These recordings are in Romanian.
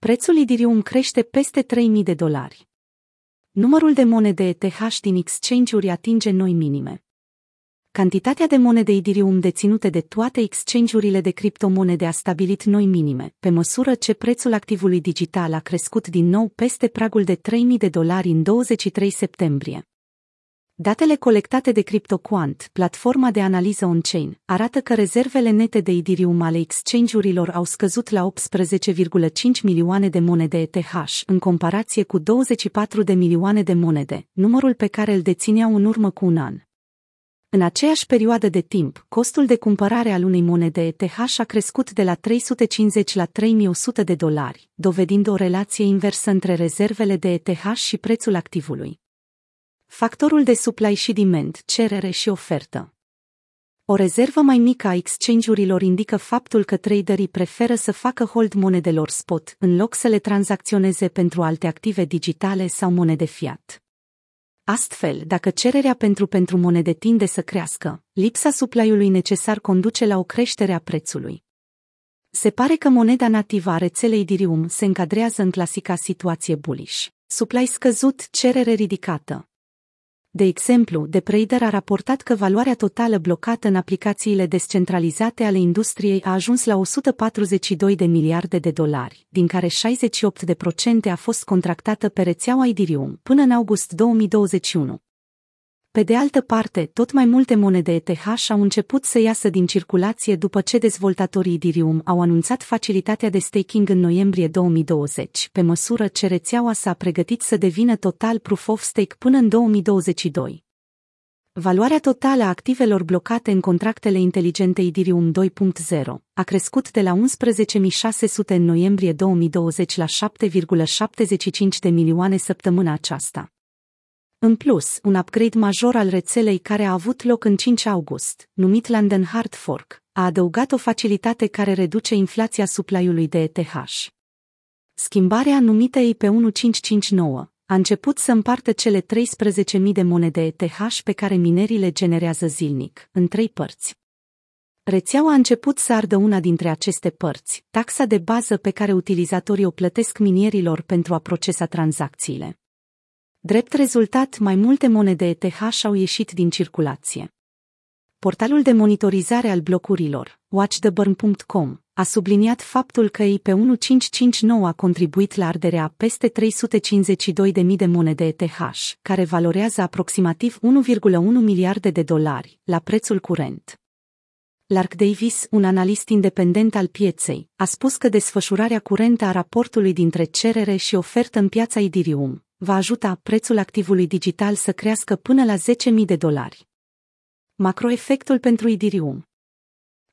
prețul Idirium crește peste 3000 de dolari. Numărul de monede ETH din exchange-uri atinge noi minime. Cantitatea de monede Idirium deținute de toate exchange-urile de criptomonede a stabilit noi minime, pe măsură ce prețul activului digital a crescut din nou peste pragul de 3000 de dolari în 23 septembrie. Datele colectate de CryptoQuant, platforma de analiză on-chain, arată că rezervele nete de Idirium ale exchange-urilor au scăzut la 18,5 milioane de monede ETH, în comparație cu 24 de milioane de monede, numărul pe care îl dețineau în urmă cu un an. În aceeași perioadă de timp, costul de cumpărare al unei monede ETH a crescut de la 350 la 3100 de dolari, dovedind o relație inversă între rezervele de ETH și prețul activului. Factorul de supply și demand, cerere și ofertă. O rezervă mai mică a exchange-urilor indică faptul că traderii preferă să facă hold monedelor spot în loc să le tranzacționeze pentru alte active digitale sau monede fiat. Astfel, dacă cererea pentru pentru monede tinde să crească, lipsa supply-ului necesar conduce la o creștere a prețului. Se pare că moneda nativă a rețelei Dirium se încadrează în clasica situație bullish. Supply scăzut, cerere ridicată. De exemplu, Deprader a raportat că valoarea totală blocată în aplicațiile descentralizate ale industriei a ajuns la 142 de miliarde de dolari, din care 68% a fost contractată pe rețeaua Ethereum până în august 2021. Pe de altă parte, tot mai multe monede ETH au început să iasă din circulație după ce dezvoltatorii Ethereum au anunțat facilitatea de staking în noiembrie 2020, pe măsură ce rețeaua s-a pregătit să devină total proof of stake până în 2022. Valoarea totală a activelor blocate în contractele inteligente Ethereum 2.0 a crescut de la 11.600 în noiembrie 2020 la 7,75 de milioane săptămâna aceasta. În plus, un upgrade major al rețelei care a avut loc în 5 august, numit London Hard Fork, a adăugat o facilitate care reduce inflația supply-ului de ETH. Schimbarea numită IP 1559 a început să împartă cele 13.000 de monede ETH pe care minerii le generează zilnic, în trei părți. Rețeaua a început să ardă una dintre aceste părți, taxa de bază pe care utilizatorii o plătesc minierilor pentru a procesa tranzacțiile. Drept rezultat, mai multe monede ETH au ieșit din circulație. Portalul de monitorizare al blocurilor, watchtheburn.com, a subliniat faptul că IP1559 a contribuit la arderea a peste 352.000 de monede ETH, care valorează aproximativ 1,1 miliarde de dolari, la prețul curent. Lark Davis, un analist independent al pieței, a spus că desfășurarea curentă a raportului dintre cerere și ofertă în piața Idirium va ajuta prețul activului digital să crească până la 10.000 de dolari. Macroefectul pentru Idirium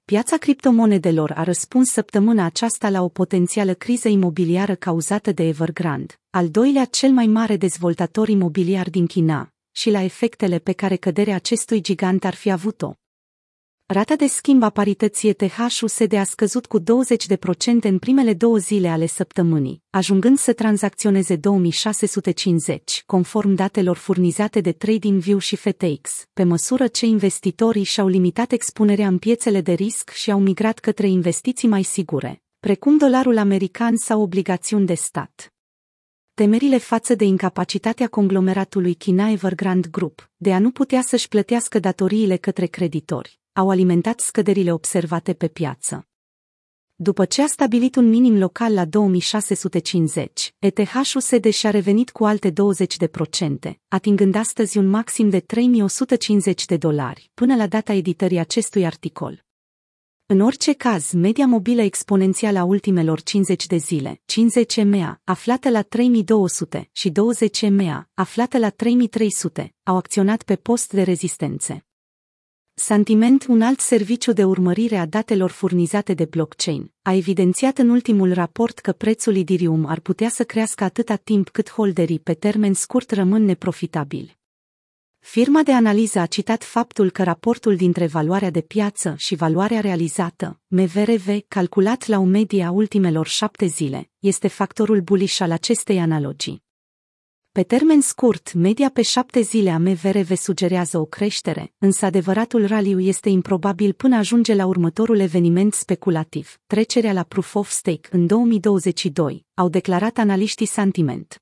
Piața criptomonedelor a răspuns săptămâna aceasta la o potențială criză imobiliară cauzată de Evergrande, al doilea cel mai mare dezvoltator imobiliar din China, și la efectele pe care căderea acestui gigant ar fi avut-o. Rata de schimb a parității ETH-USD a scăzut cu 20% în primele două zile ale săptămânii, ajungând să tranzacționeze 2650, conform datelor furnizate de TradingView și FTX, pe măsură ce investitorii și-au limitat expunerea în piețele de risc și au migrat către investiții mai sigure, precum dolarul american sau obligațiuni de stat. Temerile față de incapacitatea conglomeratului China Evergrande Group de a nu putea să-și plătească datoriile către creditori, au alimentat scăderile observate pe piață. După ce a stabilit un minim local la 2650, ETH-USD și-a revenit cu alte 20%, atingând astăzi un maxim de 3150 de dolari, până la data editării acestui articol. În orice caz, media mobilă exponențială a ultimelor 50 de zile, 50 MA, aflată la 3200 și 20 MA, aflată la 3300, au acționat pe post de rezistențe. Sentiment, un alt serviciu de urmărire a datelor furnizate de blockchain, a evidențiat în ultimul raport că prețul Ethereum ar putea să crească atâta timp cât holderii pe termen scurt rămân neprofitabili. Firma de analiză a citat faptul că raportul dintre valoarea de piață și valoarea realizată, MVRV, calculat la o medie a ultimelor șapte zile, este factorul bullish al acestei analogii. Pe termen scurt, media pe șapte zile a MVRV sugerează o creștere, însă adevăratul raliu este improbabil până ajunge la următorul eveniment speculativ, trecerea la Proof of Stake în 2022, au declarat analiștii Sentiment.